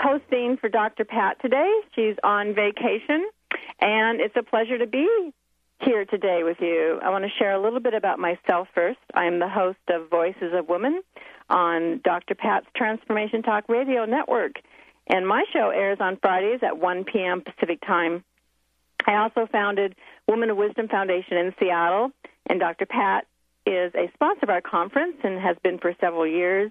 hosting for Dr. Pat today. She's on vacation, and it's a pleasure to be here today with you. I want to share a little bit about myself first. I'm the host of Voices of Women on Dr. Pat's Transformation Talk Radio Network, and my show airs on Fridays at 1 p.m. Pacific Time. I also founded Women of Wisdom Foundation in Seattle, and Dr. Pat is a sponsor of our conference and has been for several years.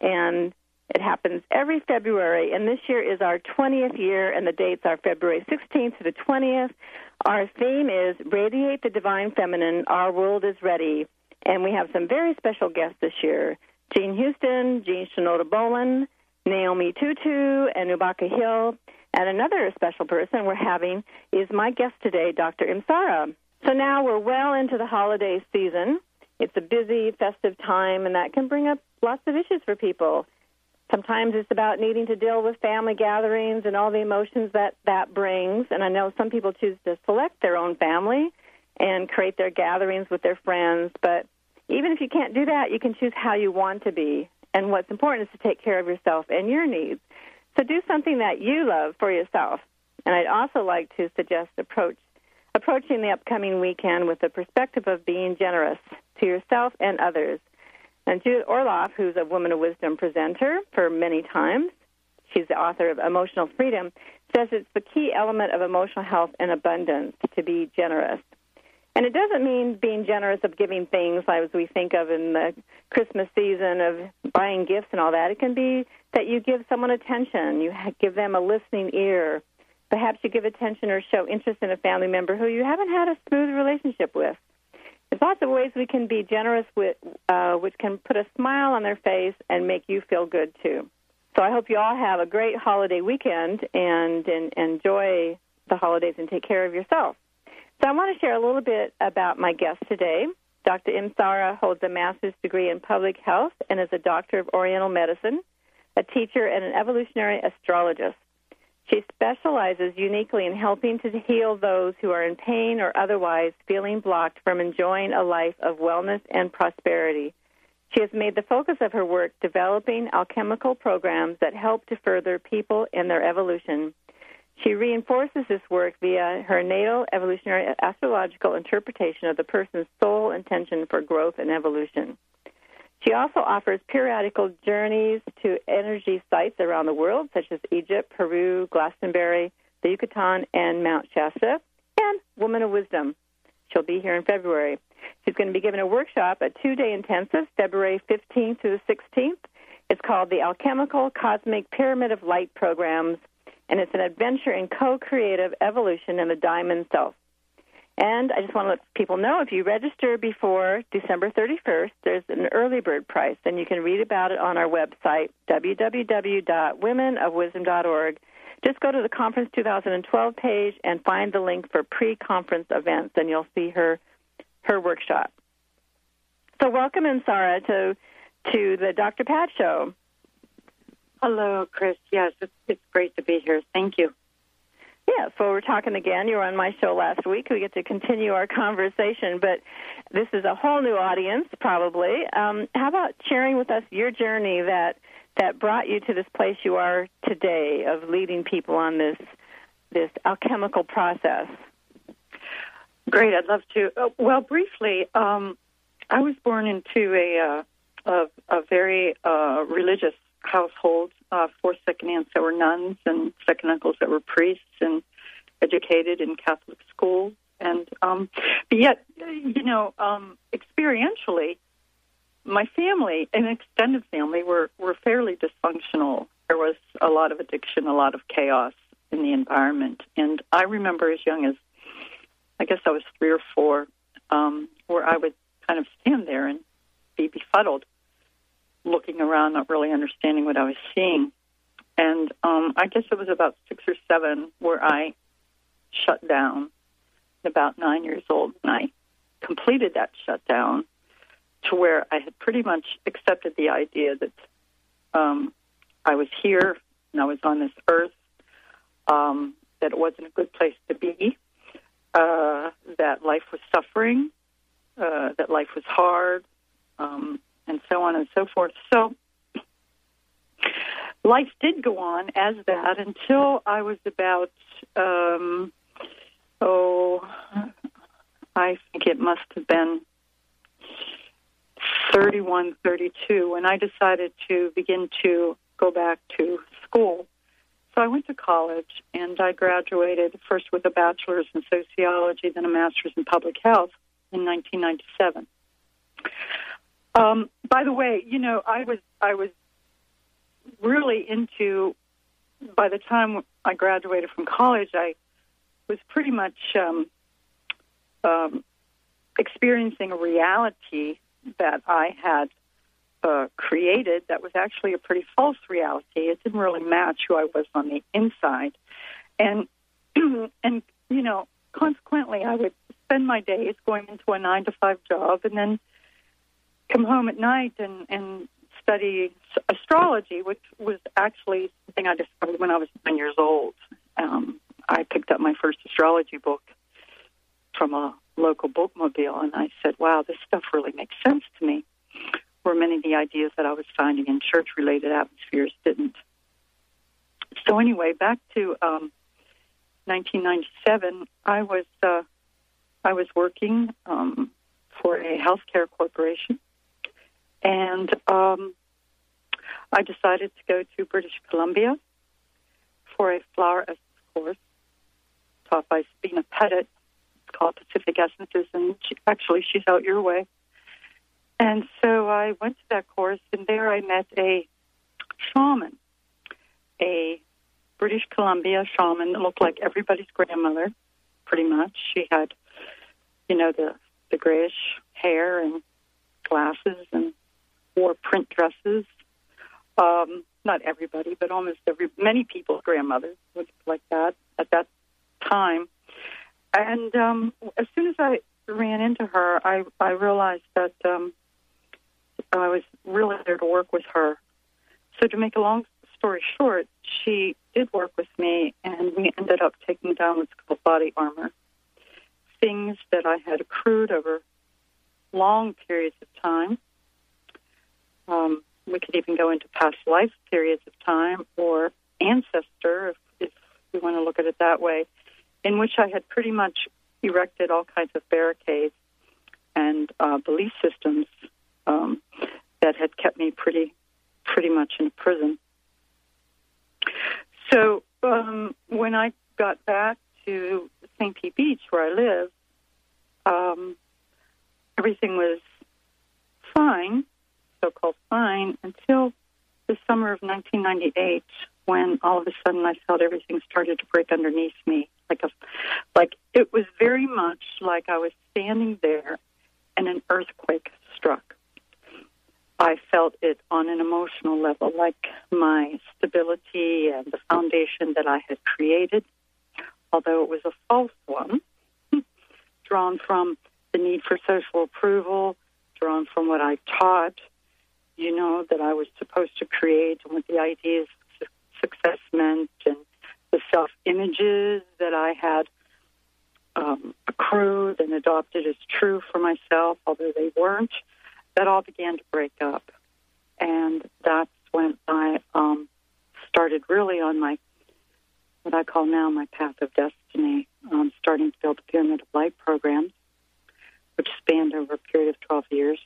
And it happens every February, and this year is our 20th year, and the dates are February 16th to the 20th. Our theme is Radiate the Divine Feminine, Our World is Ready. And we have some very special guests this year Jean Houston, Jean Shinoda Bolen, Naomi Tutu, and Ubaka Hill. And another special person we're having is my guest today, Dr. Imsara. So now we're well into the holiday season. It's a busy, festive time, and that can bring up lots of issues for people. Sometimes it's about needing to deal with family gatherings and all the emotions that that brings. And I know some people choose to select their own family and create their gatherings with their friends. But even if you can't do that, you can choose how you want to be. And what's important is to take care of yourself and your needs. So do something that you love for yourself. And I'd also like to suggest approach approaching the upcoming weekend with the perspective of being generous to yourself and others. And Judith Orloff, who's a Woman of Wisdom presenter for many times, she's the author of Emotional Freedom, says it's the key element of emotional health and abundance to be generous. And it doesn't mean being generous of giving things as we think of in the Christmas season of buying gifts and all that. It can be that you give someone attention, you give them a listening ear. Perhaps you give attention or show interest in a family member who you haven't had a smooth relationship with. There's lots of ways we can be generous with, uh, which can put a smile on their face and make you feel good too. So I hope you all have a great holiday weekend and, and enjoy the holidays and take care of yourself. So I want to share a little bit about my guest today. Dr. Imsara holds a master's degree in public health and is a doctor of Oriental medicine, a teacher, and an evolutionary astrologist. She specializes uniquely in helping to heal those who are in pain or otherwise feeling blocked from enjoying a life of wellness and prosperity. She has made the focus of her work developing alchemical programs that help to further people in their evolution. She reinforces this work via her natal evolutionary astrological interpretation of the person's soul intention for growth and evolution. She also offers periodical journeys to energy sites around the world, such as Egypt, Peru, Glastonbury, the Yucatan, and Mount Shasta, and Woman of Wisdom. She'll be here in February. She's going to be giving a workshop, a two day intensive, February 15th through the 16th. It's called the Alchemical Cosmic Pyramid of Light Programs, and it's an adventure in co creative evolution in the diamond self. And I just want to let people know if you register before December 31st, there's an early bird price, and you can read about it on our website, www.womenofwisdom.org. Just go to the Conference 2012 page and find the link for pre conference events, and you'll see her, her workshop. So, welcome, Imsara, to, to the Dr. Pat Show. Hello, Kris. Yes, it's, it's great to be here. Thank you. Yes, well, we're talking again. You were on my show last week. We get to continue our conversation, but this is a whole new audience, probably. Um, how about sharing with us your journey that that brought you to this place you are today of leading people on this this alchemical process? Great, I'd love to. Uh, well, briefly, um, I was born into a uh, a, a very uh, religious household, uh, four second aunts that were nuns and second uncles that were priests and educated in Catholic schools. And um, but yet, you know, um, experientially, my family, an extended family, were were fairly dysfunctional. There was a lot of addiction, a lot of chaos in the environment, and I remember as young as I guess I was three or four, um, where I would kind of stand there and be befuddled, looking around, not really understanding what I was seeing. And um, I guess it was about six or seven where I shut down. About nine years old, and I completed that shutdown to where I had pretty much accepted the idea that um, I was here and I was on this earth, um, that it wasn't a good place to be, uh, that life was suffering, uh, that life was hard, um, and so on and so forth. So life did go on as that until I was about, um, oh, I think it must have been 31, 32 when I decided to begin to go back to school. So I went to college and I graduated first with a bachelor's in sociology, then a master's in public health in 1997. Um, by the way, you know, I was I was really into. By the time I graduated from college, I was pretty much um, um, experiencing a reality that I had uh, created that was actually a pretty false reality. It didn't really match who I was on the inside, and and you know, consequently, I would spend my days going into a nine to five job, and then come home at night and and study astrology, which was actually something I discovered when I was nine years old. Um, I picked up my first astrology book from a local bookmobile, and I said, "Wow, this stuff really makes sense to me." Where many of the ideas that I was finding in church-related atmospheres didn't. So anyway, back to um, 1997, I was uh, I was working um, for a healthcare corporation, and um, I decided to go to British Columbia for a flower essence course taught by Sabina Pettit called Pacific Essences, and she, actually she's out your way. And so I went to that course, and there I met a shaman, a British Columbia shaman that looked like everybody's grandmother, pretty much. She had, you know, the the grayish hair and glasses, and wore print dresses. Um, not everybody, but almost every many people's grandmothers looked like that at that time. And um, as soon as I ran into her, I I realized that um, I was really there to work with her. So to make a long story short, she did work with me, and we ended up taking down what's called body armor, things that I had accrued over long periods of time. Um, we could even go into past life periods of time or ancestor, if, if we want to look at it that way in which I had pretty much erected all kinds of barricades and uh, belief systems um, that had kept me pretty, pretty much in prison. So um, when I got back to St. Pete Beach, where I live, um, everything was fine, so-called fine, until the summer of 1998, when all of a sudden I felt everything started to break underneath me like a like it was very much like I was standing there and an earthquake struck. I felt it on an emotional level, like my stability and the foundation that I had created, although it was a false one, drawn from the need for social approval, drawn from what I taught, you know, that I was supposed to create and what the ideas success meant and the self images that I had um, accrued and adopted as true for myself, although they weren't, that all began to break up. And that's when I um, started really on my, what I call now my path of destiny, um, starting to build the Pyramid of Light program, which spanned over a period of 12 years,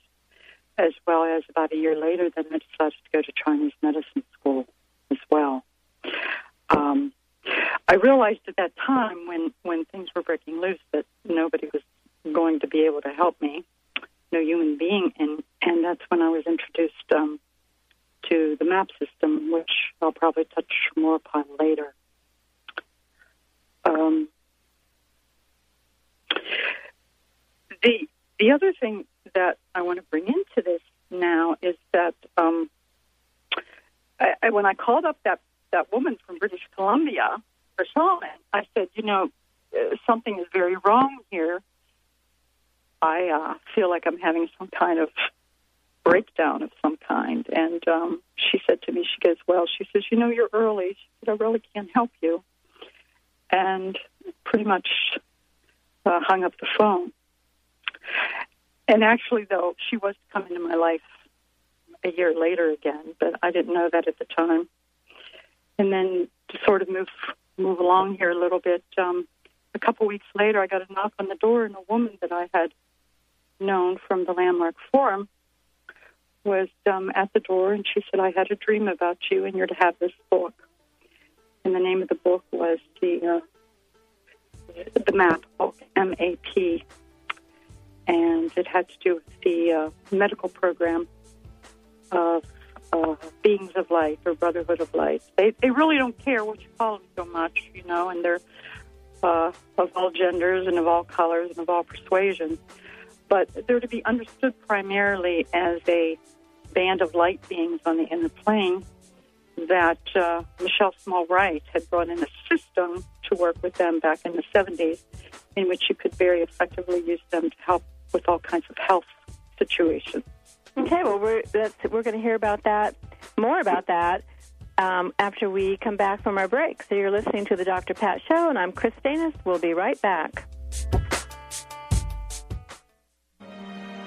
as well as about a year later, then I decided to go to Chinese medicine school as well. Um, I realized at that time when when things were breaking loose that nobody was going to be able to help me. no human being, and and that's when I was introduced um, to the map system, which I'll probably touch more upon later. Um, the the other thing that I want to bring into this now is that um, I, I, when I called up that that woman from British Columbia for shaman, I said, you know, uh, something is very wrong here. I uh, feel like I'm having some kind of breakdown of some kind. And um, she said to me, she goes, well, she says, you know, you're early. She said, I really can't help you. And pretty much uh, hung up the phone. And actually, though, she was to into my life a year later again, but I didn't know that at the time. And then to sort of move move along here a little bit, um, a couple weeks later, I got a knock on the door, and a woman that I had known from the Landmark Forum was um, at the door, and she said, "I had a dream about you, and you're to have this book." And the name of the book was the uh, the map book, M A P, and it had to do with the uh, medical program of uh, beings of light or brotherhood of light. They they really don't care what you call them so much, you know, and they're uh, of all genders and of all colors and of all persuasions. But they're to be understood primarily as a band of light beings on the inner plane that uh, Machaelle Small Wright had brought in a system to work with them back in the 70s in which you could very effectively use them to help with all kinds of health situations. Okay, well, we're, we're going to hear about that, more about that, um, after we come back from our break. So you're listening to the Dr. Pat Show, and I'm Kris Steinnes. We'll be right back.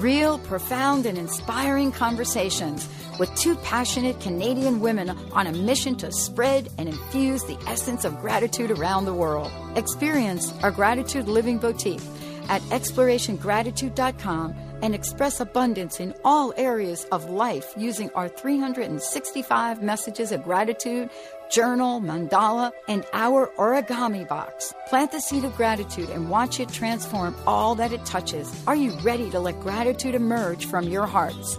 Real, profound, and inspiring conversations with two passionate Canadian women on a mission to spread and infuse the essence of gratitude around the world. Experience our Gratitude Living Boutique at explorationgratitude.com and express abundance in all areas of life using our 365 messages of gratitude journal, mandala, and our origami box. Plant the seed of gratitude and watch it transform all that it touches. Are you ready to let gratitude emerge from your hearts?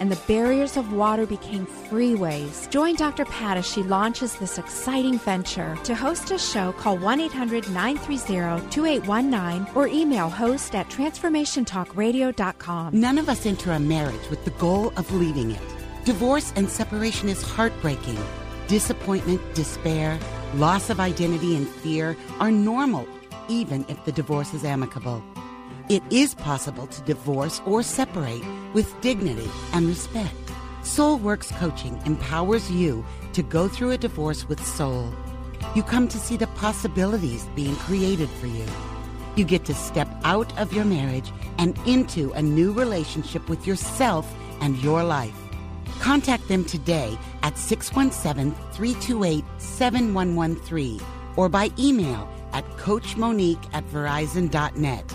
and the barriers of water became freeways. Join Dr. Pat as she launches this exciting venture. To host a show, call 1 800 930 2819 or email host at transformationtalkradio.com. None of us enter a marriage with the goal of leaving it. Divorce and separation is heartbreaking. Disappointment, despair, loss of identity, and fear are normal, even if the divorce is amicable. It is possible to divorce or separate with dignity and respect. SoulWorks Coaching empowers you to go through a divorce with soul. You come to see the possibilities being created for you. You get to step out of your marriage and into a new relationship with yourself and your life. Contact them today at 617 328 7113 or by email at coachmonique at verizon.net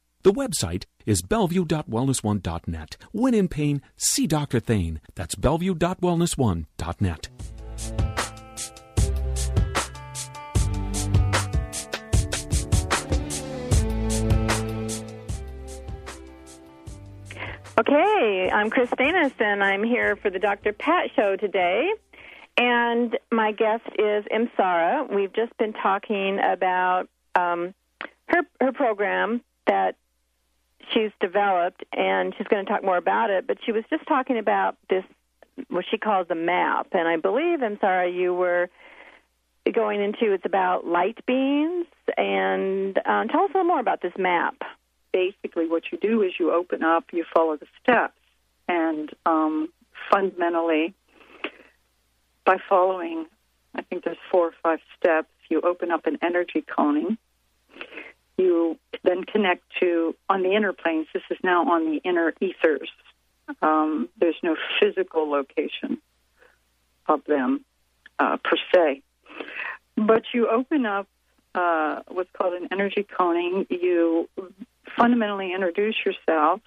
The website is bellevue.wellness1.net. When in pain, see Dr. Thane. That's bellevue.wellness1.net. Okay, I'm Kris Steinnes, and I'm here for the Dr. Pat Show today. And my guest is Imsara. We've just been talking about um, her her program that she's developed, and she's going to talk more about it. But she was just talking about this what she calls a map, and I believe I'm sorry, you were going into it's about light beams, and um, tell us a little more about this map basically what you do is you open up, you follow the steps, and um, fundamentally, by following, I think there's four or five steps, you open up an energy coning. You then connect to, on the inner planes, this is now on the inner ethers. Um, there's no physical location of them uh, per se. But you open up uh, what's called an energy coning. You fundamentally introduce yourself.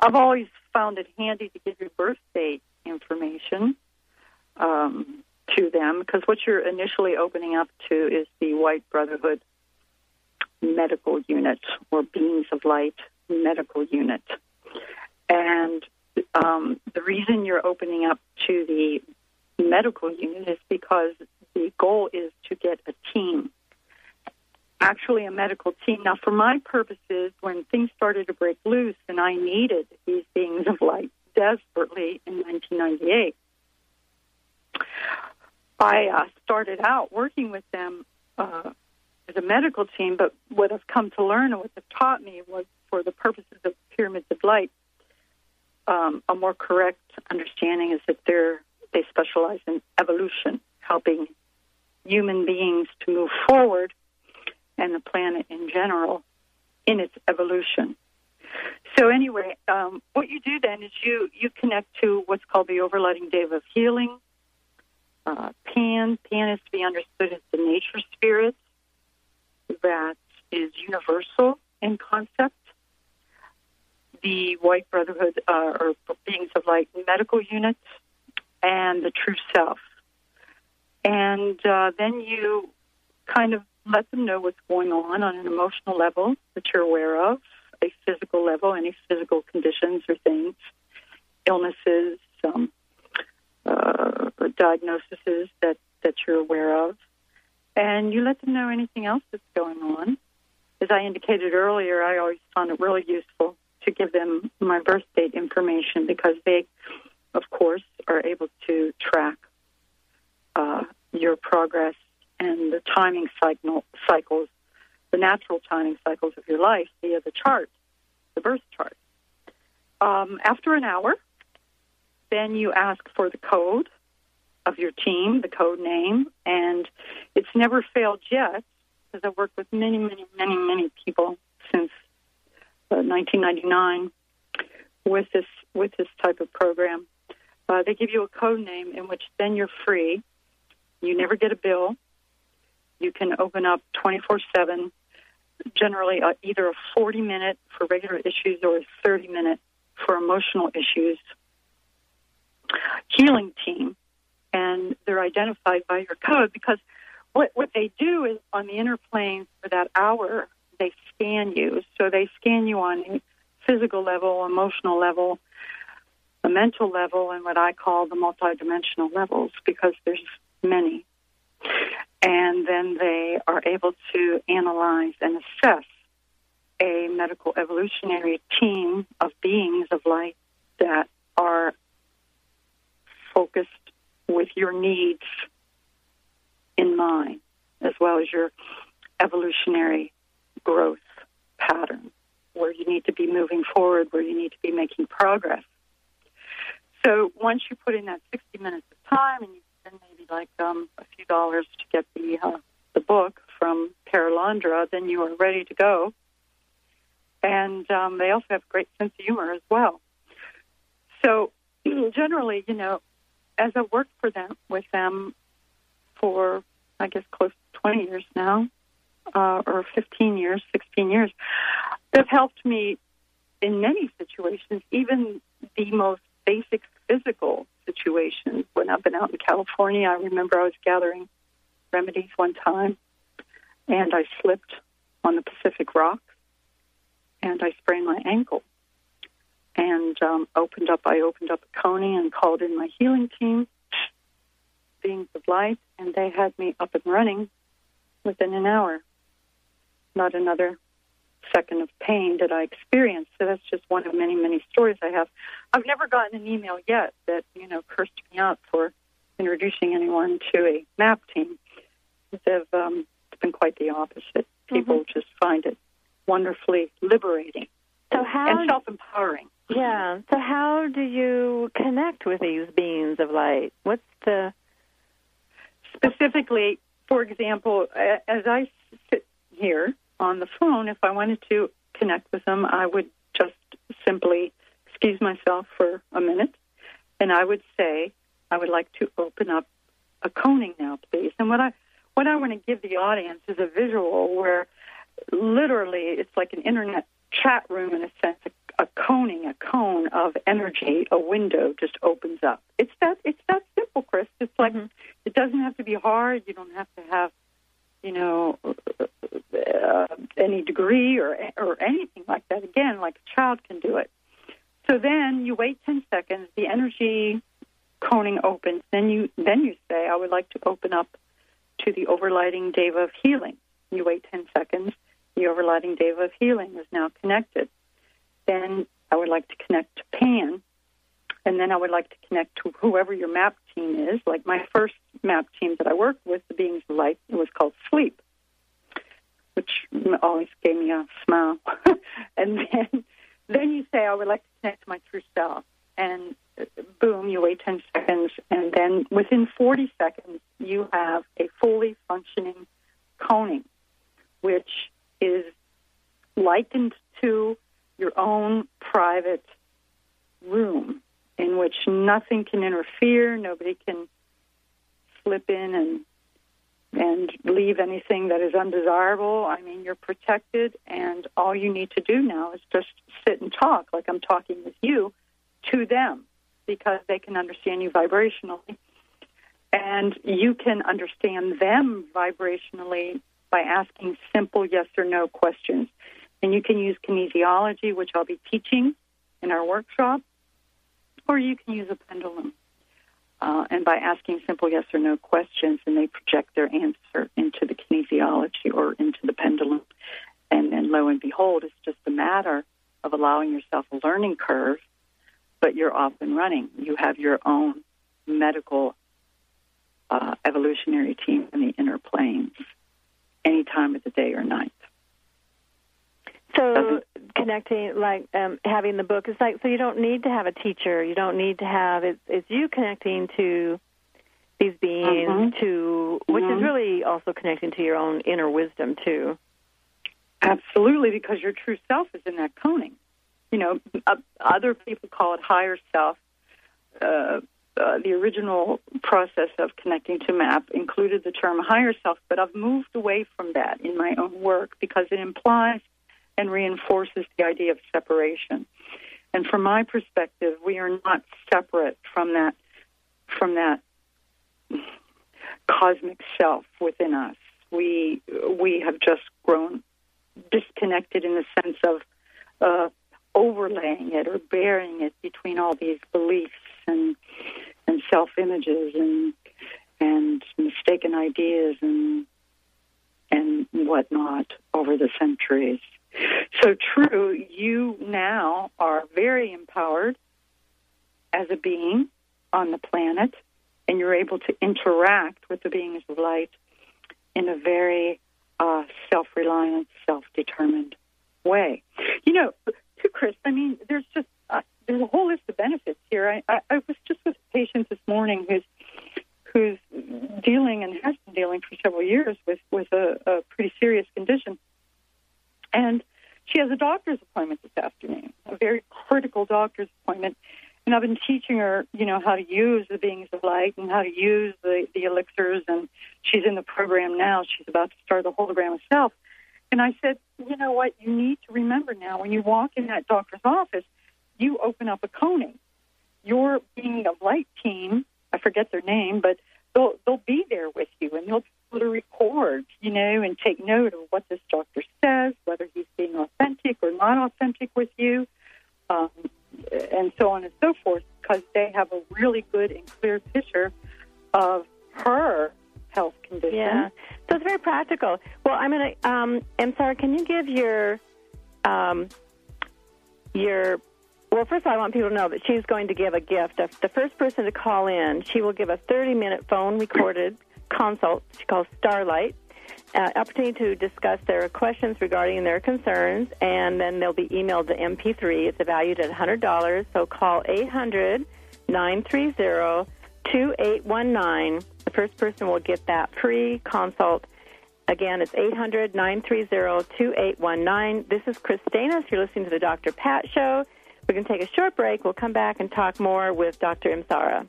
I've always found it handy to give your birth date information um, to them because what you're initially opening up to is the White Brotherhood Medical Unit or Beings of Light Medical Unit. And um, the reason you're opening up to the medical unit is because the goal is to get a team actually a medical team. Now, for my purposes, when things started to break loose and I needed these beings of light desperately in 1998, I uh, started out working with them uh, as a medical team. But what I've come to learn and what they've taught me was for the purposes of pyramids of light, um, a more correct understanding is that they're they specialize in evolution, helping human beings to move forward and the planet in general in its evolution. So anyway, um, what you do then is you you connect to what's called the overlighting Deva of healing. Uh, Pan Pan is to be understood as the nature spirit that is universal in concept. The White Brotherhood uh, or beings of light medical units and the true self. And uh, then you kind of let them know what's going on on an emotional level that you're aware of, a physical level, any physical conditions or things, illnesses, um, uh, diagnoses that, that you're aware of. And you let them know anything else that's going on. As I indicated earlier, I always found it really useful to give them my birth date information because they, of course, are able to track uh, your progress and the timing cycle, cycles, the natural timing cycles of your life via the chart, the birth chart. Um, after an hour, then you ask for the code of your team, the code name, and it's never failed yet because I've worked with many, many, many, many people since uh, 1999 with this with this type of program. Uh, they give you a code name in which then you're free. You never get a bill you can open up 24 7, generally uh, either a 40 minute for regular issues or a 30 minute for emotional issues healing team. And they're identified by your code because what, what they do is on the inner planes for that hour, they scan you. So they scan you on a physical level, emotional level, a mental level, and what I call the multidimensional levels because there's many and then they are able to analyze and assess a medical evolutionary team of beings of light that are focused with your needs in mind, as well as your evolutionary growth pattern, where you need to be moving forward, where you need to be making progress. So once you put in that 60 minutes of time and you spend maybe like um, a few dollars to get the uh, the book from Perelandra, then you are ready to go. And um, they also have a great sense of humor as well. So generally, you know, as I've worked for them with them for I guess close to 20 years now, uh, or 15 years, 16 years, they've helped me in many situations, even the most basic physical situations. When I've been out in California, I remember I was gathering remedies one time, and I slipped on the Pacific Rocks, and I sprained my ankle. And um, opened up. I opened up a coning and called in my healing team, beings of light, and they had me up and running within an hour. Not another second of pain that I experienced. So that's just one of many, many stories I have. I've never gotten an email yet that, you know, cursed me out for introducing anyone to a MAP team. They've, um, it's been quite the opposite. People mm-hmm. just find it wonderfully liberating so how, and self-empowering. Yeah. So how do you connect with these beings of light? What's the specifically, for example, as I sit here on the phone, if I wanted to connect with them, I would just simply excuse myself for a minute and I would say, I would like to open up a coning now, please. And what I what I want to give the audience is a visual where literally it's like an internet chat room in a sense, a, a coning, a cone of energy, a window just opens up. It's that it's that simple, Kris. It's like mm-hmm. it doesn't have to be hard. You don't have to have you know, uh, any degree or or anything like that. Again, like a child can do it. So then you wait ten seconds. The energy coning opens. Then you then you say, "I would like to open up to the overlighting deva of healing." You wait ten seconds. The overlighting deva of healing is now connected. Then I would like to connect to Pan, and then I would like to connect to whoever your map team is. Like my first map team that I worked with, the Beings of Light, it was called Sleep, which always gave me a smile. and then, then you say, I would like to connect to my true self. And boom, you wait 10 seconds. And then within 40 seconds, you have a fully functioning coning, which is likened to your own private room in which nothing can interfere, nobody can slip in and and leave anything that is undesirable. I mean, you're protected, and all you need to do now is just sit and talk, like I'm talking with you, to them, because they can understand you vibrationally. And you can understand them vibrationally by asking simple yes or no questions. And you can use kinesiology, which I'll be teaching in our workshop, or you can use a pendulum. Uh, and by asking simple yes or no questions, and they project their answer into the kinesiology or into the pendulum. And then lo and behold, it's just a matter of allowing yourself a learning curve, but you're off and running. You have your own medical uh, evolutionary team in the inner planes any time of the day or night. So connecting, like um, having the book, it's like so you don't need to have a teacher. You don't need to have it's it's you connecting to these beings mm-hmm. to which mm-hmm. is really also connecting to your own inner wisdom too. Absolutely, because your true self is in that coning. You know, uh, other people call it higher self. Uh, uh, the original process of connecting to MAP included the term higher self, but I've moved away from that in my own work because it implies and reinforces the idea of separation. And from my perspective, we are not separate from that from that cosmic self within us. We we have just grown disconnected in the sense of uh, overlaying it or burying it between all these beliefs and and self images and and mistaken ideas and and whatnot over the centuries. So true, you now are very empowered as a being on the planet, and you're able to interact with the beings of light in a very uh, self reliant, self determined way. You know, to Kris, I mean, there's just uh, there's a whole list of benefits here. I, I, I was just with a patient this morning who's who's dealing and has been dealing for several years with with a, a pretty and she has a doctor's appointment this afternoon, a very critical doctor's appointment. And I've been teaching her, you know, how to use the beings of light and how to use the, the elixirs. And she's in the program now. She's about to start the hologram herself. And I said, you know what? You need to remember now when you walk in that doctor's office, you open up a coning. Your being of light team, I forget their name, but they'll, they'll be there with you and they'll be able to record, you know, and take note of what this doctor says, whether he's being authentic or not authentic with you. Um, and so on and so forth, because they have a really good and clear picture of her health condition. Yeah, so it's very practical. Well, I'm gonna. Um, I'm sorry. Can you give your um, your well, first of all, I want people to know that she's going to give a gift. The first person to call in, she will give a 30 minute phone recorded consult she calls Starlight uh, opportunity to discuss their questions regarding their concerns, and then they'll be emailed the MP3. It's valued at $100. So call 800 930 2819. The first person will get that free consult. Again, it's 800 930 2819. This is Kris Steinnes. If you're listening to the Dr. Pat Show, we're going to take a short break. We'll come back and talk more with Dr. Imsara.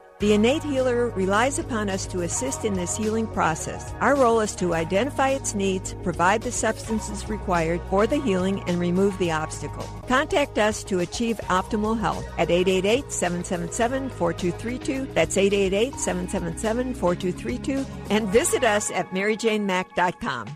The innate healer relies upon us to assist in this healing process. Our role is to identify its needs, provide the substances required for the healing, and remove the obstacle. Contact us to achieve optimal health at 888-777-4232. That's 888-777-4232. And visit us at maryjanemack.com.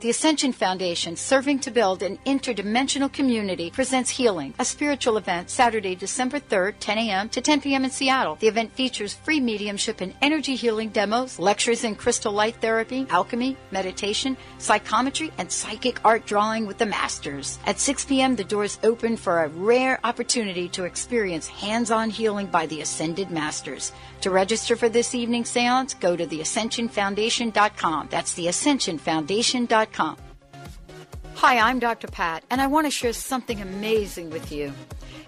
The Ascension Foundation, serving to build an interdimensional community, presents Healing, a spiritual event Saturday, December 3rd, 10 a.m. to 10 p.m. in Seattle. The event features free mediumship and energy healing demos, lectures in crystal light therapy, alchemy, meditation, psychometry, and psychic art drawing with the masters. At 6 p.m., the doors open for a rare opportunity to experience hands on healing by the Ascended Masters. To register for this evening's seance, go to theascensionfoundation.com. That's theascensionfoundation.com. Hi, I'm Dr. Pat, and I want to share something amazing with you.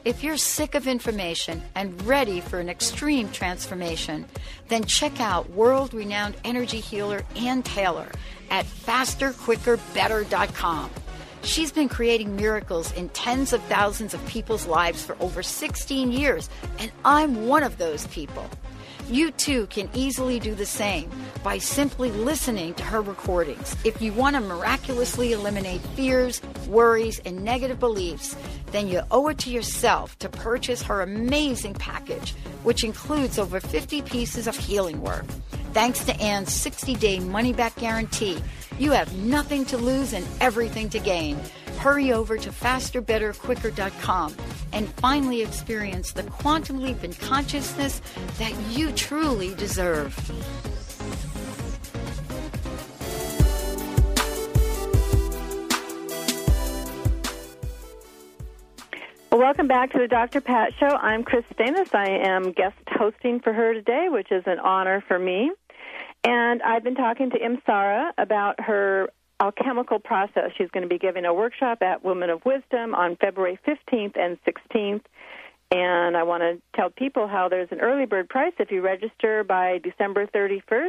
If you're sick of information and ready for an extreme transformation, then check out world renowned energy healer Ann Taylor at fasterquickerbetter.com. She's been creating miracles in tens of thousands of people's lives for over 16 years, and I'm one of those people. You too can easily do the same by simply listening to her recordings. If you want to miraculously eliminate fears, worries, and negative beliefs, then you owe it to yourself to purchase her amazing package, which includes over 50 pieces of healing work. Thanks to Ann's 60 day money back guarantee, you have nothing to lose and everything to gain. Hurry over to fasterbetterquicker.com and finally experience the quantum leap in consciousness that you truly deserve. Welcome back to the Dr. Pat Show. I'm Kris Steinnes. I am guest hosting for her today, which is an honor for me. And I've been talking to Imsara about her alchemical process. She's going to be giving a workshop at Women of Wisdom on February 15th and 16th. And I want to tell people how there's an early bird price if you register by December 31st.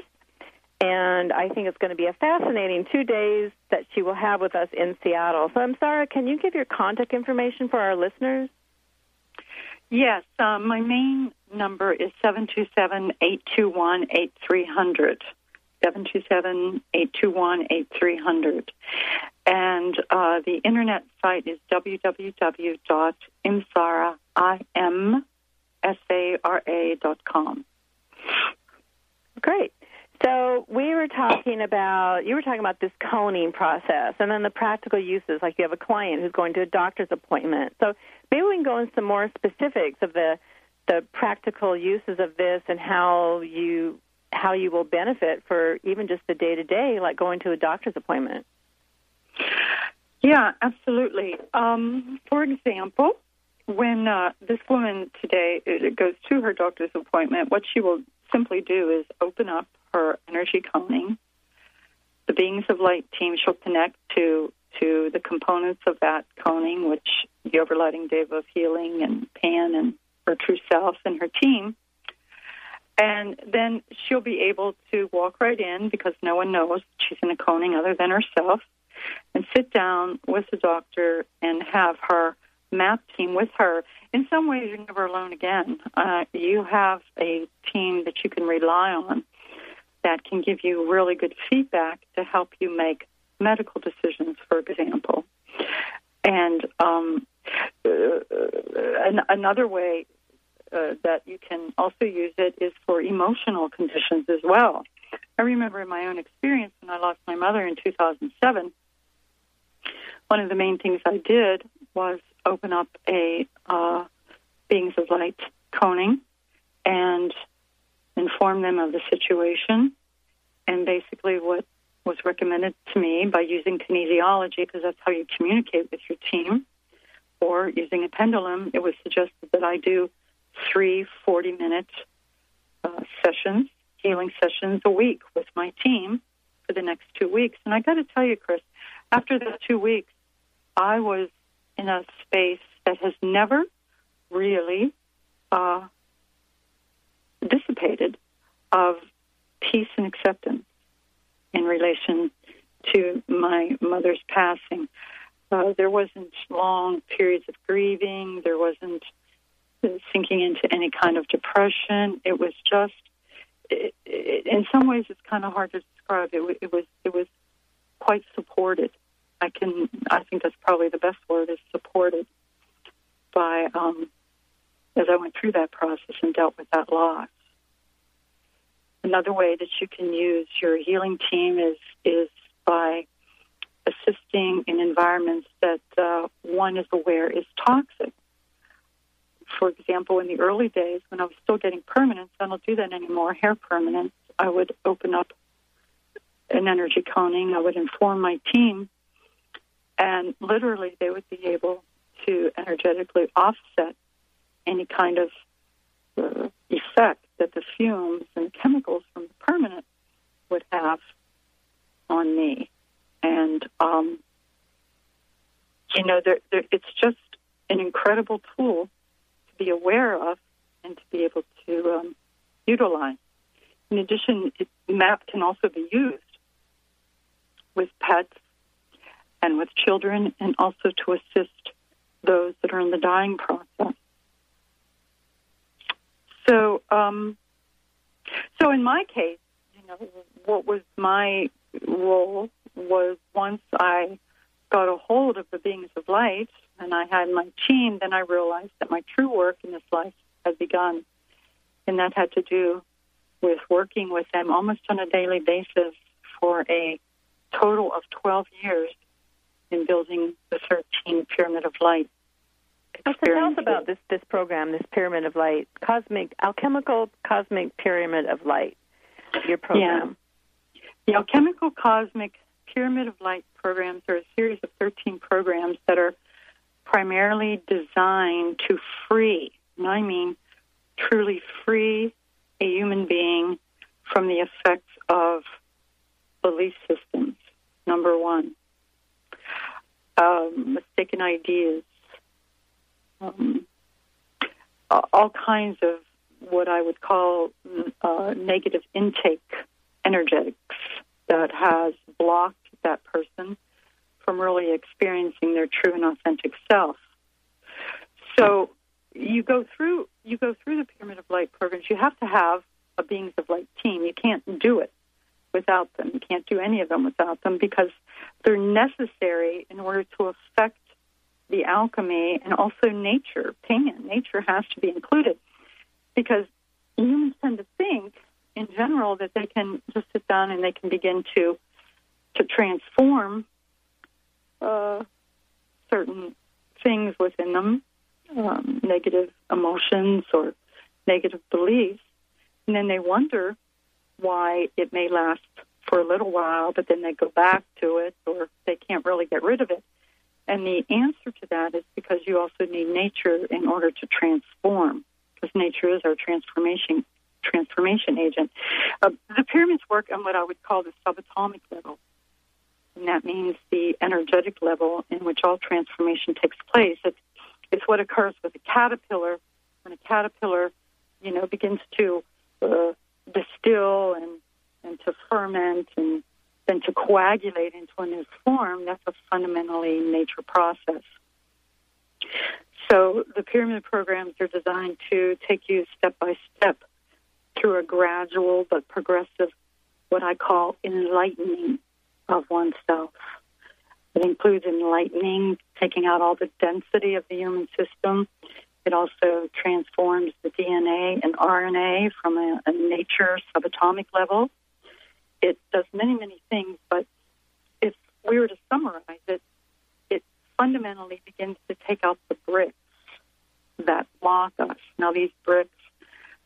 And I think it's going to be a fascinating two days that she will have with us in Seattle. So, I'm can you give your contact information for our listeners? Yes, um, my main number is seven two seven eight two one eight three hundred. 727 821 8300. And uh, the internet site is www.imsara.com. Great. So we were talking about you were talking about this coning process and then the practical uses like you have a client who's going to a doctor's appointment. So maybe we can go into some more specifics of the the practical uses of this and how you how you will benefit for even just the day to day like going to a doctor's appointment. Yeah, absolutely. Um, for example, when uh, this woman today goes to her doctor's appointment, what she will simply do is open up her energy coning. The beings of light team she'll connect to to the components of that coning, which the overlighting deva of healing and Pan and her true self and her team. And then she'll be able to walk right in because no one knows she's in a coning other than herself and sit down with the doctor and have her MAP team with her. In some ways, you're never alone again. Uh, you have a team that you can rely on that can give you really good feedback to help you make medical decisions, for example. And um, uh, an- another way uh, that you can also use it is for emotional conditions as well. I remember in my own experience when I lost my mother in 2007, one of the main things I did was open up a uh, Beings of Light coning and inform them of the situation. And basically, what was recommended to me by using kinesiology, because that's how you communicate with your team, or using a pendulum, it was suggested that I do three 40 minute uh, sessions, healing sessions a week with my team for the next two weeks. And I got to tell you, Kris, after the two weeks, I was in a space that has never really uh, dissipated of peace and acceptance in relation to my mother's passing. Uh, there wasn't long periods of grieving. There wasn't sinking into any kind of depression. It was just, it, it, in some ways, it's kind of hard to describe. It, it was, it was quite supported. I can, I think that's probably the best word is supported by, um, as I went through that process and dealt with that loss. Another way that you can use your healing team is is by assisting in environments that uh, one is aware is toxic. For example, in the early days when I was still getting permanence, I don't do that anymore, hair permanence, I would open up an energy coning. I would inform my team, and literally they would be able to energetically offset any kind of uh, effect that the fumes and chemicals from the permanent would have on me. And, um, you know, it's just an incredible tool to be aware of and to be able to um, utilize. In addition, it, MAP can also be used with pets and with children and also to assist those that are in the dying process. So, um, so in my case, you know, what was my role was once I got a hold of the beings of light and I had my team, then I realized that my true work in this life had begun. And that had to do with working with them almost on a daily basis for a total of 12 years in building the 13 Pyramid of Light so tell us about this this program, this Pyramid of Light, cosmic alchemical cosmic Pyramid of Light. Your program. Yeah. The alchemical cosmic Pyramid of Light programs. Are a series of 13 programs that are primarily designed to free, and I mean? Truly free a human being from the effects of belief systems. Number one, um, mistaken ideas, um, all kinds of what I would call uh, negative intake energetics that has blocked that person from really experiencing their true and authentic self. So you go through you go through the pyramid of light programs. You have to have a beings of light team. You can't do it without them. You can't do any of them without them because they're necessary in order to affect the alchemy and also nature. Pan, nature has to be included because humans tend to think, in general, that they can just sit down and they can begin to to transform uh, certain things within them, um, negative emotions or negative beliefs, and then they wonder why it may last for a little while, but then they go back to it or they can't really get rid of it. And the answer to that is because you also need nature in order to transform, because nature is our transformation transformation agent. Uh, the pyramids work on what I would call the subatomic level, and that means the energetic level in which all transformation takes place. It's, it's what occurs with a caterpillar when a caterpillar, you know, begins to uh, distill and and to ferment and then to coagulate into a new form, that's a fundamentally nature process. So the pyramid programs are designed to take you step by step through a gradual but progressive, what I call enlightening of oneself. It includes enlightening, taking out all the density of the human system. It also transforms the DNA and RNA from a, a nature subatomic level it does many, many things, but if we were to summarize it, it fundamentally begins to take out the bricks that block us. Now, these bricks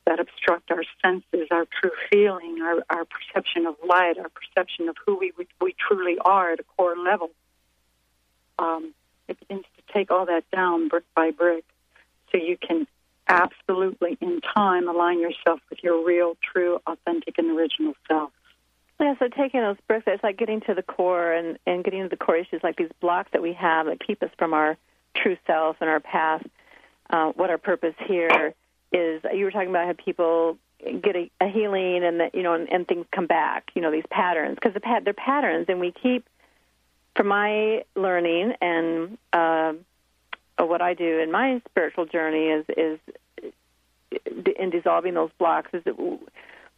that obstruct our senses, our true feeling, our, our perception of light, our perception of who we, we, we truly are at a core level, um, it begins to take all that down brick by brick so you can absolutely, in time, align yourself with your real, true, authentic, and original self. Yeah, so taking those bricks, it's like getting to the core and, and getting to the core issues, like these blocks that we have that keep us from our true self and our past. Uh, what our purpose here is. You were talking about how people get a, a healing and that you know, and, and things come back. You know, these patterns because the pat they're patterns, and we keep. From my learning and uh, what I do in my spiritual journey is is in dissolving those blocks is that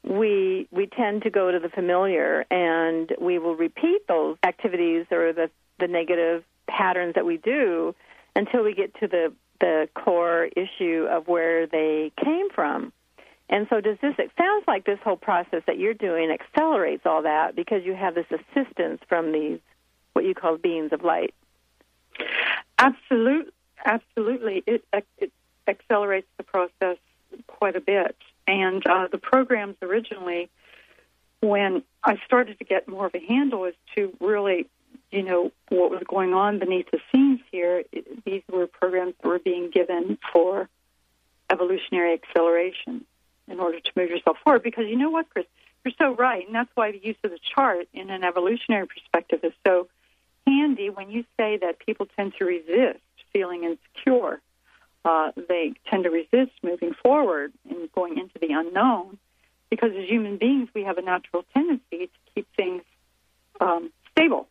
we we tend to go to the familiar and we will repeat those activities or the the negative patterns that we do until we get to the the core issue of where they came from. And so does this it sounds like this whole process that you're doing accelerates all that because you have this assistance from these what you call beings of light. Absolutely absolutely it, it accelerates the process quite a bit and uh, the programs originally, when I started to get more of a handle is to really, you know, what was going on beneath the scenes here, these were programs that were being given for evolutionary acceleration in order to move yourself forward. Because you know what, Kris? You're so right. And that's why the use of the chart in an evolutionary perspective is so handy when you say that people tend to resist feeling insecure uh, they tend to resist moving forward and going into the unknown because as human beings, we have a natural tendency to keep things um, stable.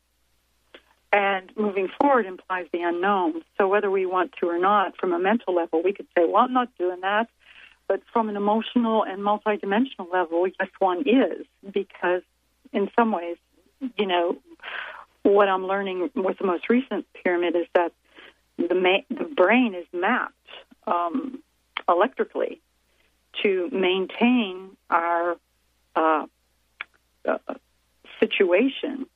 And moving forward implies the unknown. So whether we want to or not, from a mental level, we could say, well, I'm not doing that. But from an emotional and multidimensional level, yes, one is, because in some ways, you know, what I'm learning with the most recent pyramid is that the, ma- the brain is mapped um, electrically to maintain our uh, uh, situation,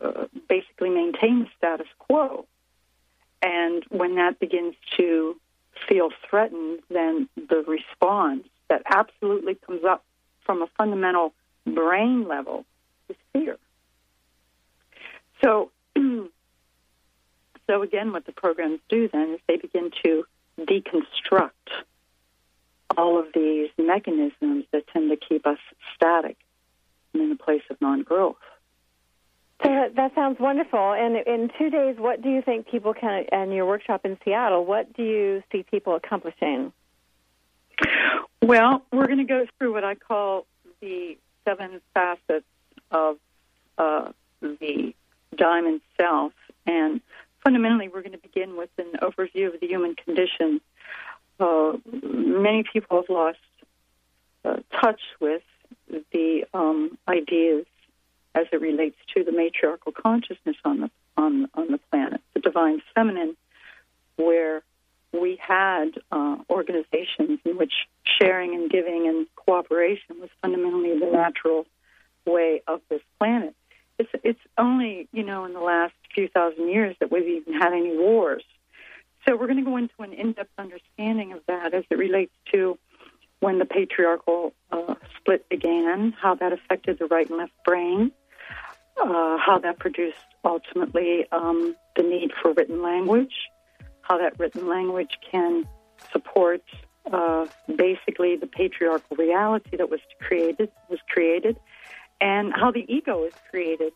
uh, basically maintain the status quo. And when that begins to feel threatened, then the response that absolutely comes up from a fundamental brain level is fear. So, so again, what the programs do then is they begin to deconstruct all of these mechanisms that tend to keep us static and in a place of non-growth. So that sounds wonderful. And in two days, what do you think people can, and your workshop in Seattle, what do you see people accomplishing? Well, we're going to go through what I call the seven facets of uh, the diamond self. And fundamentally, we're going to begin with an overview of the human condition. Uh, many people have lost uh, touch with the um, ideas as it relates to the matriarchal consciousness on the on on the planet, the divine feminine, where we had uh, organizations in which sharing and giving and cooperation was fundamentally the natural way of this planet. It's it's only you know in the last few thousand years that we've even had any wars. So we're going to go into an in-depth understanding of that as it relates to when the patriarchal uh, split began, how that affected the right and left brain, uh, how that produced ultimately um, the need for written language, how that written language can support uh, basically the patriarchal reality that was created was created, and how the ego is created,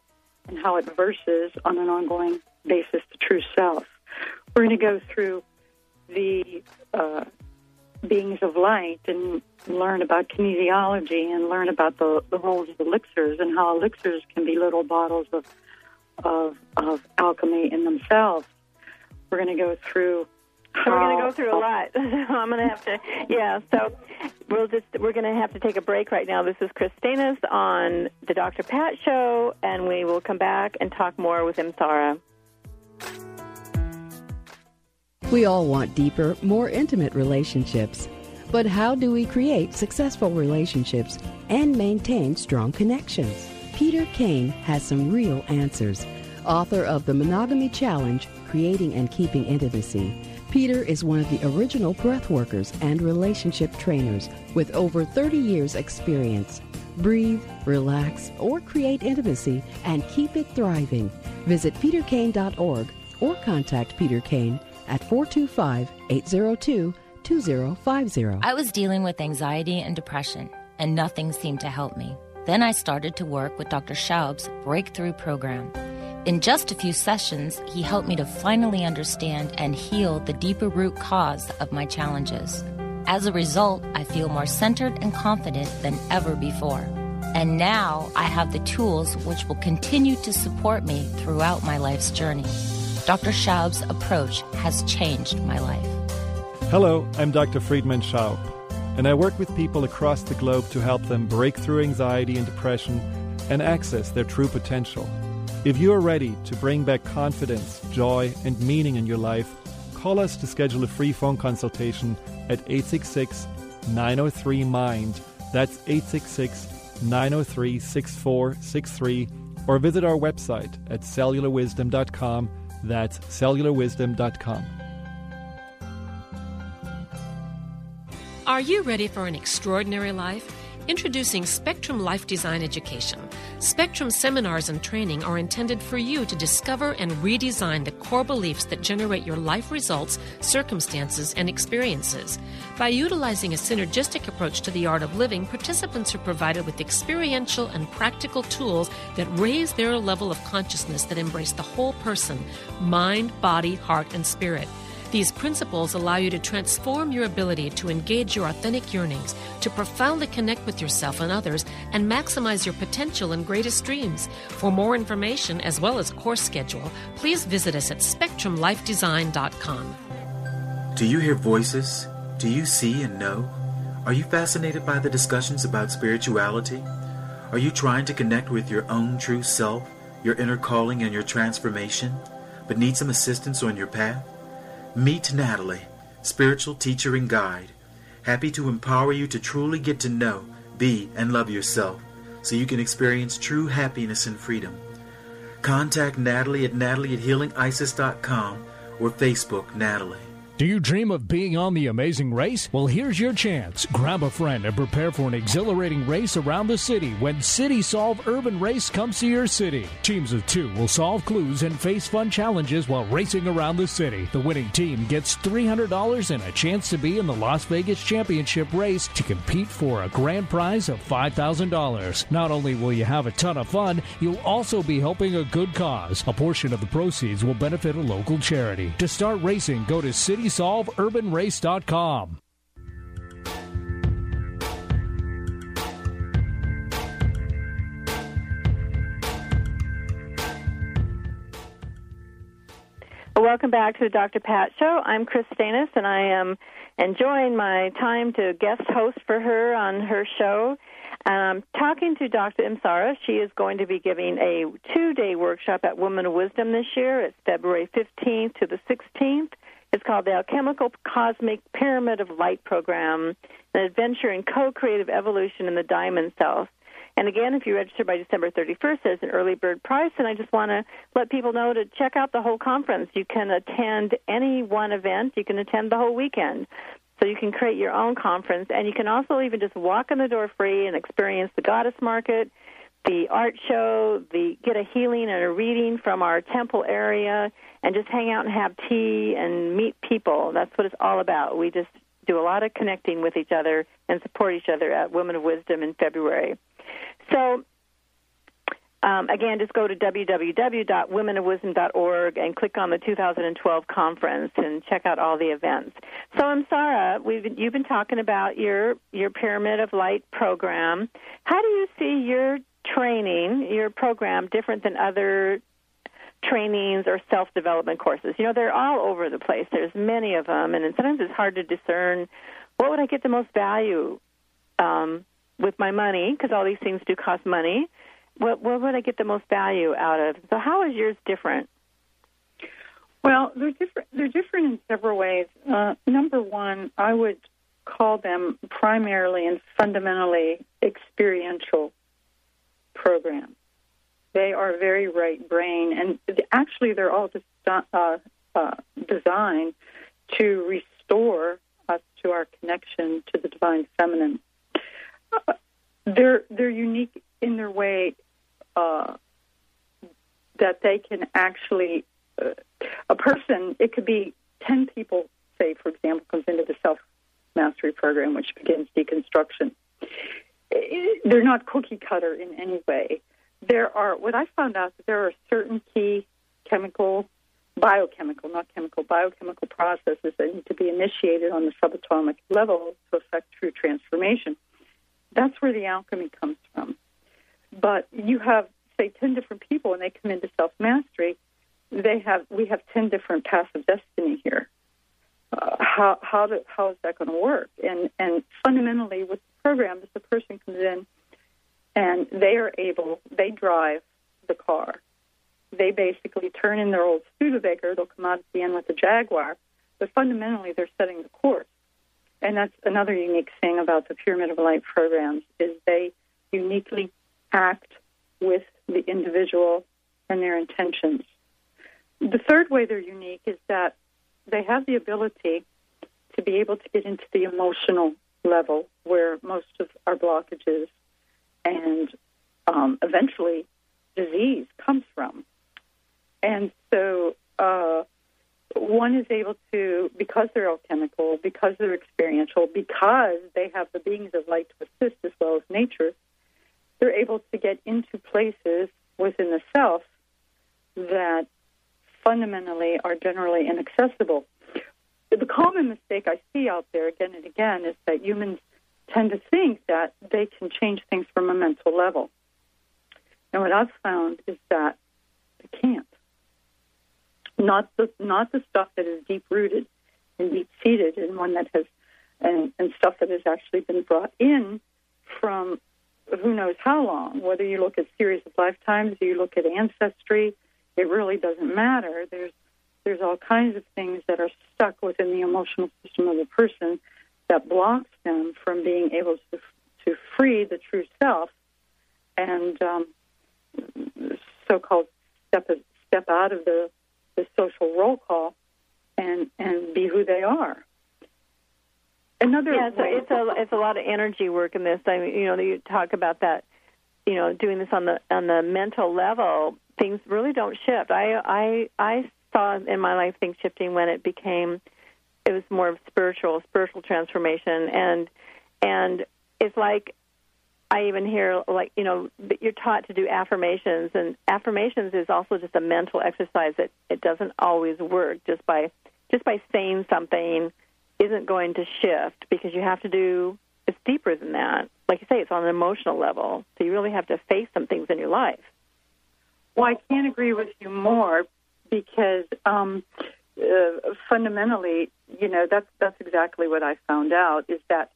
and how it verses on an ongoing basis the true self. We're going to go through the uh, beings of light and learn about kinesiology and learn about the, the roles of elixirs and how elixirs can be little bottles of of, of alchemy in themselves. We're going to go through. So we're going to go through a lot. I'm going to have to, yeah. So we'll just we're going to have to take a break right now. This is Kris Steinnes on the Dr. Pat Show, and we will come back and talk more with Imsara. We all want deeper, more intimate relationships. But how do we create successful relationships and maintain strong connections? Peter Kane has some real answers. Author of The Monogamy Challenge Creating and Keeping Intimacy, Peter is one of the original breathworkers and relationship trainers with over 30 years' experience. Breathe, relax, or create intimacy and keep it thriving. Visit peterkane.org or contact Peter Kane at 425 802 2050. I was dealing with anxiety and depression, and nothing seemed to help me. Then I started to work with Dr. Schaub's Breakthrough Program. In just a few sessions, he helped me to finally understand and heal the deeper root cause of my challenges. As a result, I feel more centered and confident than ever before. And now I have the tools which will continue to support me throughout my life's journey. Dr. Schaub's approach has changed my life. Hello, I'm Dr. Friedemann Schaub, and I work with people across the globe to help them break through anxiety and depression and access their true potential. If you are ready to bring back confidence, joy, and meaning in your life, call us to schedule a free phone consultation at 866 903 MIND. That's 866 903 6463, or visit our website at cellularwisdom.com that's cellularwisdom.com. Are you ready for an extraordinary life? Introducing Spectrum Life Design Education. Spectrum seminars and training are intended for you to discover and redesign the core beliefs that generate your life results, circumstances, and experiences. By utilizing a synergistic approach to the art of living, participants are provided with experiential and practical tools that raise their level of consciousness that embrace the whole person mind, body, heart, and spirit. These principles allow you to transform your ability to engage your authentic yearnings, to profoundly connect with yourself and others, and maximize your potential and greatest dreams. For more information, as well as course schedule, please visit us at spectrumlifedesign.com. Do you hear voices? Do you see and know? Are you fascinated by the discussions about spirituality? Are you trying to connect with your own true self, your inner calling, and your transformation, but need some assistance on your path? Meet Natalie, spiritual teacher and guide, happy to empower you to truly get to know, be, and love yourself so you can experience true happiness and freedom. Contact Natalie at natalie at healingisis.com or Facebook Natalie. Do you dream of being on the amazing race? Well, here's your chance. Grab a friend and prepare for an exhilarating race around the city when City Solve Urban Race comes to your city. Teams of two will solve clues and face fun challenges while racing around the city. The winning team gets $300 and a chance to be in the Las Vegas Championship race to compete for a grand prize of $5,000. Not only will you have a ton of fun, you'll also be helping a good cause. A portion of the proceeds will benefit a local charity. To start racing, go to City CitySolveUrbanRace.com. Welcome back to the Dr. Pat Show. I'm Kris Steinnes, and I am enjoying my time to guest host for her on her show. I'm talking to Dr. Imsara. She is going to be giving a two day workshop at Woman of Wisdom this year. It's February 15th to the 16th. It's called the Alchemical Cosmic Pyramid of Light Program, an adventure in co creative evolution in the diamond self. And again, if you register by December 31st, there's an early bird price. And I just want to let people know to check out the whole conference. You can attend any one event, you can attend the whole weekend. So you can create your own conference. And you can also even just walk in the door free and experience the goddess market, the art show, the get a healing and a reading from our temple area, and just hang out and have tea and meet people. That's what it's all about. We just do a lot of connecting with each other and support each other at Women of Wisdom in February. So, um, again, just go to www.womenofwisdom.org and click on the 2012 conference and check out all the events. So, Imsara. We've you've been talking about your your Pyramid of Light program. How do you see your training, your program, different than other trainings or self development courses? You know, they're all over the place. There's many of them, and sometimes it's hard to discern what would I get the most value. Um, with my money because all these things do cost money. What, what would I get the most value out of? So how is yours different? Well, they're different. They're different in several ways. Uh, number one, I would call them primarily and fundamentally experiential programs. They are very right brain, and actually, they're all just, uh, uh, designed to restore us to our connection to the divine feminine they're they're unique in their way uh, that they can actually uh, a person. It could be ten people. Say, for example, comes into the self mastery program, which begins deconstruction. They're not cookie cutter in any way. There are what I found out that there are certain key chemical biochemical, not chemical, biochemical processes that need to be initiated on the subatomic level to affect true transformation. That's where the alchemy comes from. But you have, say, 10 different people and they come into self mastery. They have, we have 10 different paths of destiny here. Uh, how, how, do, how is that going to work? And, and fundamentally, with the program, if the person comes in and they are able, they drive the car. They basically turn in their old Studebaker. They'll come out at the end with a Jaguar. But fundamentally, they're setting the course. And that's another unique thing about the Pyramid of Light programs is they uniquely act with the individual and their intentions. The third way they're unique is that they have the ability to be able to get into the emotional level where most of our blockages and um, eventually disease comes from. And so uh, one is able to, because they're alchemical, because they're experiential, because they have the beings of light to assist as well as nature, they're able to get into places within the self that fundamentally are generally inaccessible. The common mistake I see out there again and again is that humans tend to think that they can change things from a mental level. And what I've found is that they can't not the not the stuff that is deep rooted and deep seated, and one that has and, and stuff that has actually been brought in from who knows how long. Whether you look at series of lifetimes, or you look at ancestry, it really doesn't matter. There's there's all kinds of things that are stuck within the emotional system of the person that blocks them from being able to to free the true self and um, so-called step step out of the the social roll call and and be who they are. Another yeah, so it's a it's a lot of energy work in this. I mean, you know, you talk about that. You know, doing this on the on the mental level, things really don't shift. I I I saw in my life things shifting when it became it was more of spiritual spiritual transformation and and it's like I even hear like you know you're taught to do affirmations, and affirmations is also just a mental exercise that it doesn't always work just by just by saying something isn't going to shift because you have to do it's deeper than that. Like you say, it's on an emotional level, so you really have to face some things in your life. Well, I can't agree with you more because um, uh, fundamentally, you know, that's that's exactly what I found out is that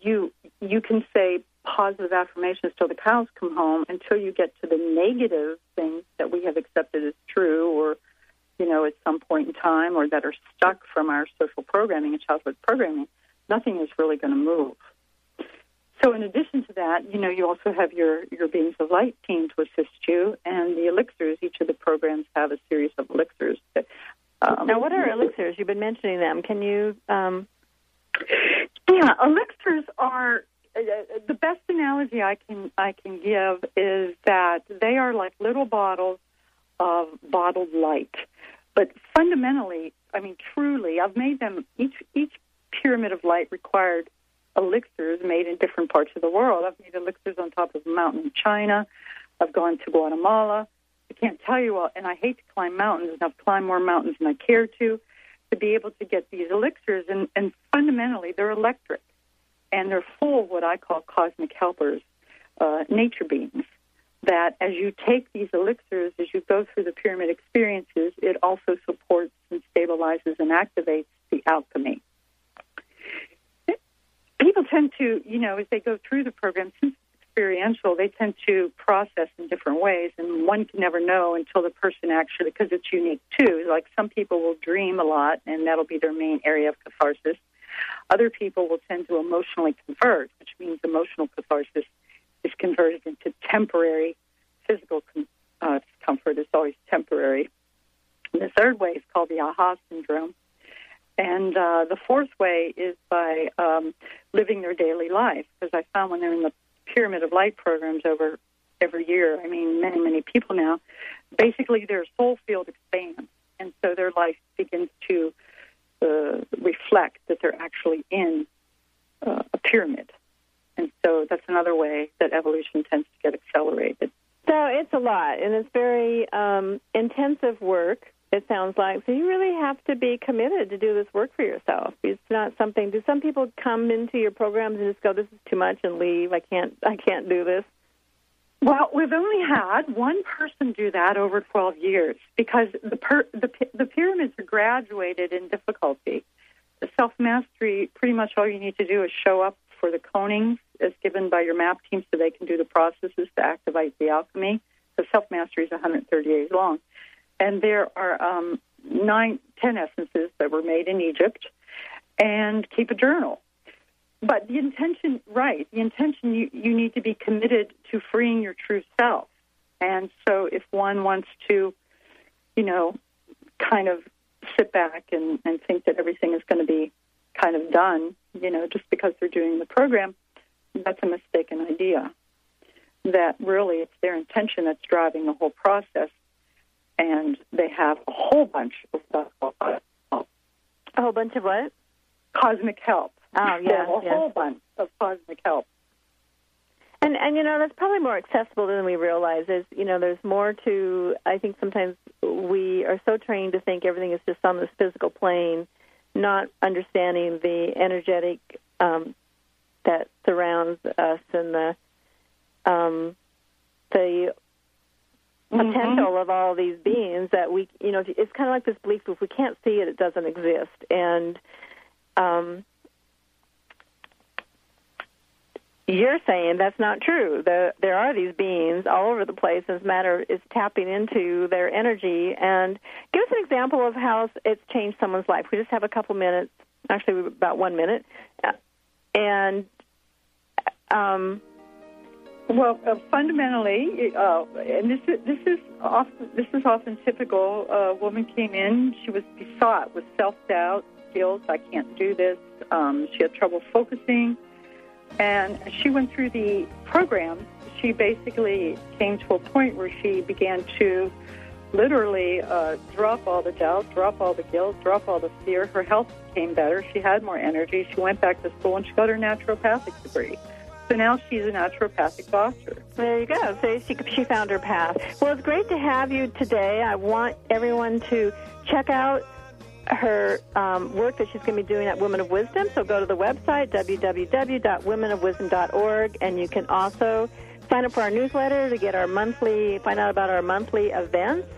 you you can say positive affirmations till the cows come home until you get to the negative things that we have accepted as true or you know at some point in time or that are stuck from our social programming and childhood programming. Nothing is really going to move so in addition to that you know you also have your your beings of light team to assist you and the elixirs each of the programs have a series of elixirs that, um, now what are elixirs you've been mentioning them can you um, yeah elixirs are uh, the best analogy I can I can give is that they are like little bottles of bottled light. But fundamentally, I mean, truly, I've made them each each pyramid of light required elixirs made in different parts of the world. I've made elixirs on top of a mountain in China. I've gone to Guatemala. I can't tell you all, and I hate to climb mountains, and I've climbed more mountains than I care to, to be able to get these elixirs. And, and fundamentally, they're electric and they're full of what I call cosmic helpers, uh, nature beings. That as you take these elixirs, as you go through the pyramid experiences, it also supports and stabilizes and activates the alchemy. People tend to, you know, as they go through the program, since it's experiential, they tend to process in different ways, and one can never know until the person actually, because it's unique too. Like some people will dream a lot, and that'll be their main area of catharsis other people will tend to emotionally convert, which means emotional catharsis is converted into temporary physical uh, comfort. It's always temporary. And the third way is called the aha syndrome. And uh, the fourth way is by um, living their daily life. Because I found when they're in the Pyramid of Light programs over every year, I mean, many, many people now, basically their soul field expands. And so their life begins to uh, reflect that they're actually in uh, a pyramid. And so that's another way that evolution tends to get accelerated. So it's a lot, and it's very um, intensive work. It sounds like so. You really have to be committed to do this work for yourself. It's not something. Do some people come into your programs and just go, "This is too much," and leave? I can't. I can't do this. Well, we've only had one person do that over 12 years because the per, the, the pyramids are graduated in difficulty. The self mastery, pretty much all you need to do is show up for the conings as given by your MAP team so they can do the processes to activate the alchemy. The self mastery is 130 days long. And there are um, nine, ten essences that were made in Egypt, and keep a journal. But the intention, right, the intention, you, you need to be committed to freeing your true self. And so if one wants to, you know, kind of sit back and, and think that everything is going to be kind of done, you know, just because they're doing the program, that's a mistaken idea. That really it's their intention that's driving the whole process. And they have a whole bunch of stuff. A whole bunch of what? Cosmic help. Oh, yeah, a yeah. whole bunch of cosmic help. And and you know that's probably more accessible than we realize. Is you know there's more to. I think sometimes we are so trained to think everything is just on this physical plane, not understanding the energetic um, that surrounds us and the um, the. Potential of all these beings that we you know it's kind of like this belief if we can't see it it doesn't exist and um you're saying that's not true. The, there are these beings all over the place. As matter is tapping into their energy. And give us an example of how it's changed someone's life. We just have a couple minutes, actually about one minute, and um, well, uh, fundamentally, uh, and this is this is often this is often typical. A woman came in; she was besought with self doubt, guilt. I can't do this. Um, she had trouble focusing. And she went through the program, she basically came to a point where she began to literally uh, drop all the doubt, drop all the guilt, drop all the fear. Her health became better. She had more energy. She went back to school and she got her naturopathic degree. So now she's a naturopathic doctor. There you go. So she, she found her path. Well, it's great to have you today. I want everyone to check out her um, work that she's going to be doing at Women of Wisdom. So go to the website, www.womenofwisdom.org, and you can also sign up for our newsletter to get our monthly, find out about our monthly events.